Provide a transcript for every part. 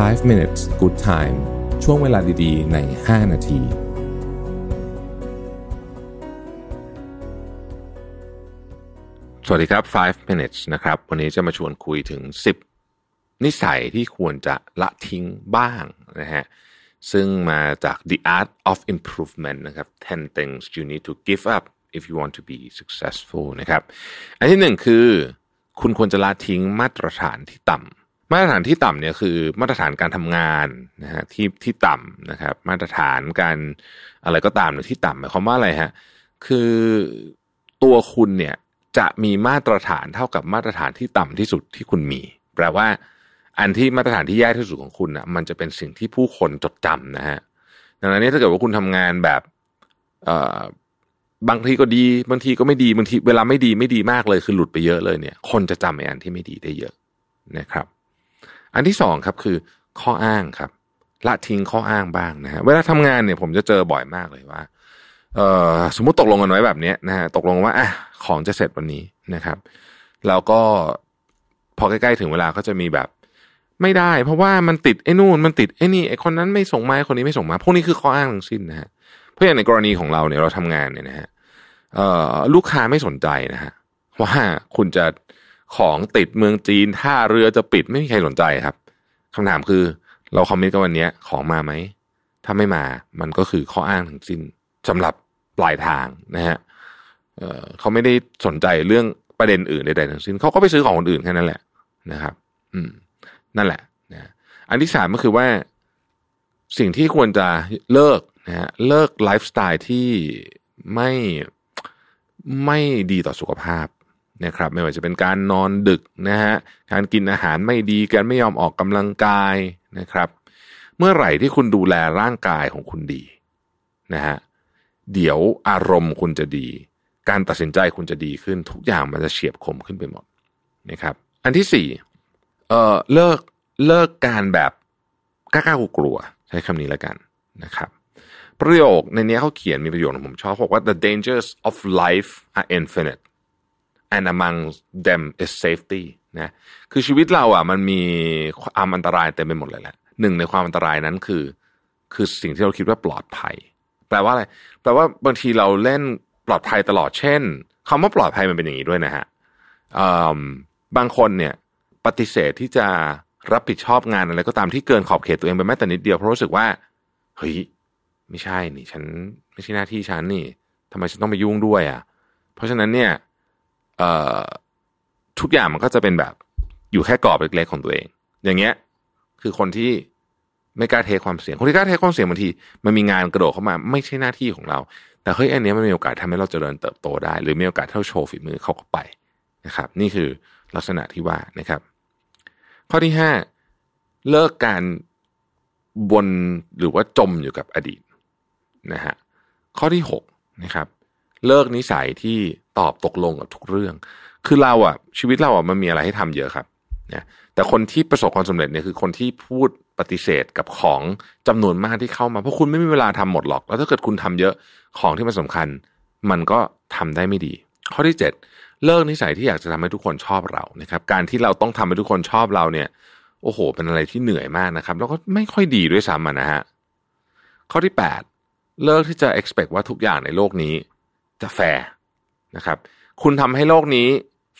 5 minutes good time ช่วงเวลาดีๆ ใน 5 นาที สวัสดีครับ 5 minutes นะครับ วันนี้จะมาชวนคุยถึง 10 นิสัยที่ควรจะละทิ้งบ้างนะฮะ ซึ่งมาจาก The Art of Improvement นะครับ 10 things you need to give up if you want to be successful นะครับ อันที่หนึ่งคือ คุณควรจะละทิ้งมาตรฐานที่ต่ำ มาตรฐานที่ต่ำเนี่ยคือมาตรฐานการทำงานนะฮะที่ที่ต่ำนะครับ มาตรฐานการอะไรก็ตามเนี่ยที่ต่ำหมายความว่าอะไรฮะคือตัวคุณเนี่ยจะมีมาตรฐานเท่ากับมาตรฐานที่ต่ำที่สุดที่คุณมี แปลว่า อันที่มาตรฐานที่แย่ที่สุดของคุณอะมันจะเป็นสิ่งที่ผู้คนจดจำนะฮะดังนั้นถ้าเกิดว่าคุณทำงานแบบเอ่อบางทีก็ดีบางทีก็ไม่ดีบางทีเวลาไม่ดีไม่ดีมากเลยคือหลุดไปเยอะเลยเนี่ย คนจะจำไอ้อันที่ไม่ดีได้เยอะนะครับ อันที่สองครับคือข้ออ้างครับ ละทิ้งข้ออ้างบ้างนะฮะเวลาทำงานเนี่ยผมจะเจอบ่อยมากเลยว่าเอ่อสมมติตกลงกันไว้แบบนี้นะฮะตกลงว่าอะของจะเสร็จวันนี้นะครับ แล้วก็พอใกล้ๆถึงเวลาก็จะมีแบบ ไม่ได้ เพราะว่ามันติดไอ้นู่นมันติดไอ้นี่ไอ้คนนั้นไม่ส่งมาไอ้คนนี้ไม่ส่งมา พวกนี้คือข้ออ้างทั้งสิ้นนะฮะเพราะอย่างในกรณีของเราเนี่ยเราทำงานเนี่ยนะฮะเอ่อลูกค้าไม่สนใจนะฮะว่าคุณจะ ของติดเมืองจีนท่าเรือจะปิดไม่มีใครสนใจครับคำถามคือ เราคอมมิตกันวันนี้ของมาไหม ถ้าไม่มามันก็คือข้ออ้างทั้งสิ้นสำหรับปลายทางนะฮะเเขาไม่ได้สนใจเรื่องประเด็นอื่นใดๆทั้งสิ้นเขาก็ไปซื้อของคนอื่นแค่นั้นแหละนะครับ อืม นั่นแหละนะอันที่สามก็คือว่า สิ่งที่ควรจะเลิกนะฮะเลิกไลฟ์สไตล์ที่ไม่ไม่ดีต่อสุขภาพ นะครับไม่ว่าจะเป็นการนอนดึกนะฮะการกินอาหารไม่ดีการไม่ยอมออกกำลังกายนะครับ เมื่อไหร่ที่คุณดูแลร่างกายของคุณดีนะฮะเดี๋ยวอารมณ์คุณจะดี การตัดสินใจคุณจะดีขึ้น ทุกอย่างมันจะเฉียบคมขึ้นไปหมดนะครับ อันที่สี่เอ่อเลิกเลิกการแบบกล้ากลัวใช้คำนี้แล้วกันนะครับประโยคในนี้เขาเขียนมีประโยคที่ผมชอบบอกว่า the dangers of life are infinite and among them is safety นะคือชีวิตเราอะมันมีความอันตรายเต็มไปหมดเลยแหละหนึ่งในความอันตรายนั้นคือ คือสิ่งที่เราคิดว่าปลอดภัย แปลว่าอะไร แปลว่าบางทีเราเล่นปลอดภัยตลอดเช่นคำว่าปลอดภัยมันเป็นอย่างนี้ด้วยนะฮะบางคนเนี่ยปฏิเสธที่จะรับผิดชอบงานอะไรก็ตามที่เกินขอบเขตตัวเองไปแม้แต่นิดเดียวเพราะรู้สึกว่าเฮ้ยไม่ใช่นี่ ฉันไม่ใช่หน้าที่ฉันนี่ทำไมฉันต้องไปยุ่งด้วยอะ เพราะฉะนั้นเนี่ย เอ่อทุกอย่างมันก็จะเป็นแบบอยู่แค่กรอบเล็กๆของตัวเอง อย่างเงี้ย คือคนที่ไม่กล้าเทความเสี่ยง คนที่กล้าเทความเสี่ยงบางทีมันมีงานกระโดดเข้ามา ไม่ใช่หน้าที่ของเรา แต่เฮ้ยอันนี้มันมีโอกาสทำให้เราเจริญเติบโตได้ หรือมีโอกาสเท่าโชว์ฝีมือเขาก็ไปนะครับ นี่คือลักษณะที่ว่านะครับ ข้อที่ห้าเลิกการวนหรือว่าจมอยู่กับอดีตนะฮะข้อที่หกนะครับ เลิกนิสัยที่ตอบตกลงกับทุกเรื่อง คือเราอะชีวิตเราอะมันมีอะไรให้ทำเยอะครับนะแต่คนที่ประสบความสำเร็จเนี่ยคือคนที่พูดปฏิเสธกับของจำนวนมากที่เข้ามา เพราะคุณไม่มีเวลาทำหมดหรอก แล้วถ้าเกิดคุณทำเยอะของที่มันสำคัญ มันก็ทำได้ไม่ดี ข้อที่เจ็ดเลิกนิสัยที่อยากจะทำให้ทุกคนชอบเรานะครับ การที่เราต้องทำให้ทุกคนชอบเราเนี่ย โอ้โห เป็นอะไรที่เหนื่อยมากนะครับ แล้วก็ไม่ค่อยดีด้วยซ้ำนะฮะข้อที่แปดเลิกที่จะ expect ว่าทุกอย่างในโลกนี้ จะแฟร์นะครับ คุณทำให้โลกนี้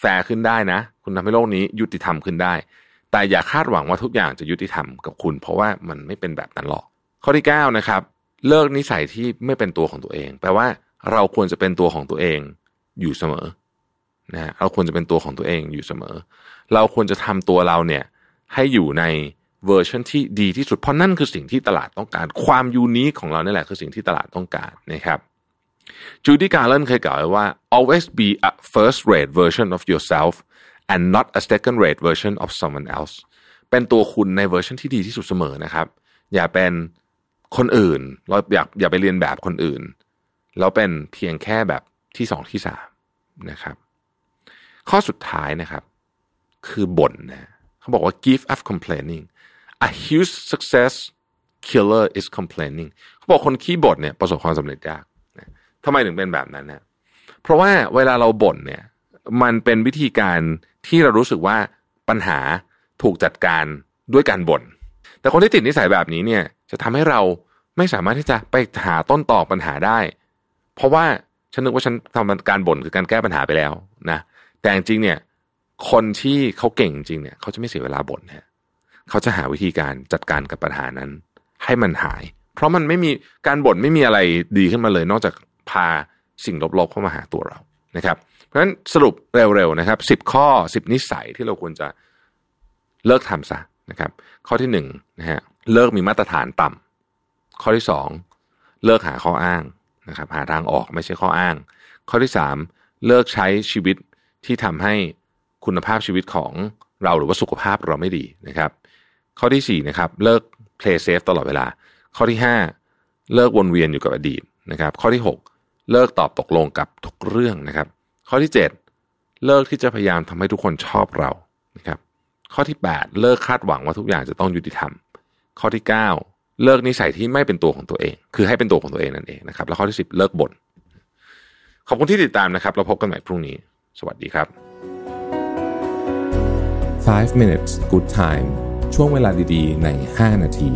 แฟร์ขึ้นได้นะ คุณทำให้โลกนี้ยุติธรรมขึ้นได้ แต่อย่าคาดหวังว่าทุกอย่างจะยุติธรรมกับคุณ เพราะว่ามันไม่เป็นแบบนั้นหรอก ข้อที่เก้านะครับเลิกนิสัยที่ไม่เป็นตัวของตัวเอง แปลว่าเราควรจะเป็นตัวของตัวเองอยู่เสมอนะเราควรจะเป็นตัวของตัวเองอยู่เสมอ เราควรจะทำตัวเราเนี่ยให้อยู่ในเวอร์ชันที่ดีที่สุดเพราะนั่นคือสิ่งที่ตลาดต้องการ ความ unique ของเราเนี่ยแหละคือสิ่งที่ตลาดต้องการนะครับ จูดี้การ์เลนเคยกล่าวไว้ว่า always be a first rate version of yourself and not a second rate version of someone else เป็นตัวคุณในเวอร์ชันที่ดีที่สุดเสมอนะครับ อย่าเป็นคนอื่น เราอยากอย่าไปเรียนแบบคนอื่นแล้วเป็นเพียงแค่แบบที่สองที่สามนะครับ ข้อสุดท้ายนะครับ คือบ่นนะเขาบอกว่า give up complaining a huge success killer is complaining เขาบอกคนขี้บ่นเนี่ยประสบความสำเร็จยาก ทำไมถึงเป็นแบบนั้นนะเพราะว่าเวลาเราบ่นเนี่ย มันเป็นวิธีการที่เรารู้สึกว่าปัญหาถูกจัดการด้วยการบ่น แต่คนที่ติดนิสัยแบบนี้เนี่ย จะทำให้เราไม่สามารถที่จะไปหาต้นตอปัญหาได้ เพราะว่าฉันนึกว่าฉันทำการบ่นคือการแก้ปัญหาไปแล้วนะ แต่จริงเนี่ย คนที่เขาเก่งจริงเนี่ยเขาจะไม่เสียเวลาบ่นนะเขาจะหาวิธีการจัดการกับปัญหานั้น ให้มันหาย เพราะมันไม่มีการบ่นไม่มีอะไรดีขึ้นมาเลย นอกจาก พาสิ่งลบๆเข้ามาหาตัวเรานะครับ เพราะฉะนั้นสรุปเร็วๆนะครับสิบข้อสิบนิสัยที่เราควรจะเลิกทำซะนะครับ ข้อที่หนึ่งนะฮะเลิกมีมาตรฐานต่ำข้อที่สองเลิกหาข้ออ้างนะครับ หาทางออกไม่ใช่ข้ออ้าง ข้อที่สามเลิกใช้ชีวิตที่ทำให้คุณภาพชีวิตของเราหรือว่าสุขภาพเราไม่ดีนะครับ ข้อที่สี่นะครับ เลิก play safe ตลอดเวลา ข้อที่ห้าเลิกวนเวียนอยู่กับอดีตนะครับ ข้อที่หก เลิกตอบตกลงกับทุกเรื่องนะครับ ข้อที่เจ็ดเลิกที่จะพยายามทำให้ทุกคนชอบเรานะครับ ข้อที่แปดเลิกคาดหวังว่าทุกอย่างจะต้องยุติธรรม ข้อที่เก้าเลิกนิสัยที่ไม่เป็นตัวของตัวเอง คือให้เป็นตัวของตัวเองนั่นเองนะครับ แล้วข้อที่สิบเลิกบ่นขอบคุณที่ติดตามนะครับเราพบกันใหม่พรุ่งนี้ สวัสดีครับ 5 minutes good time ช่วงเวลาดีๆ ใน 5 นาที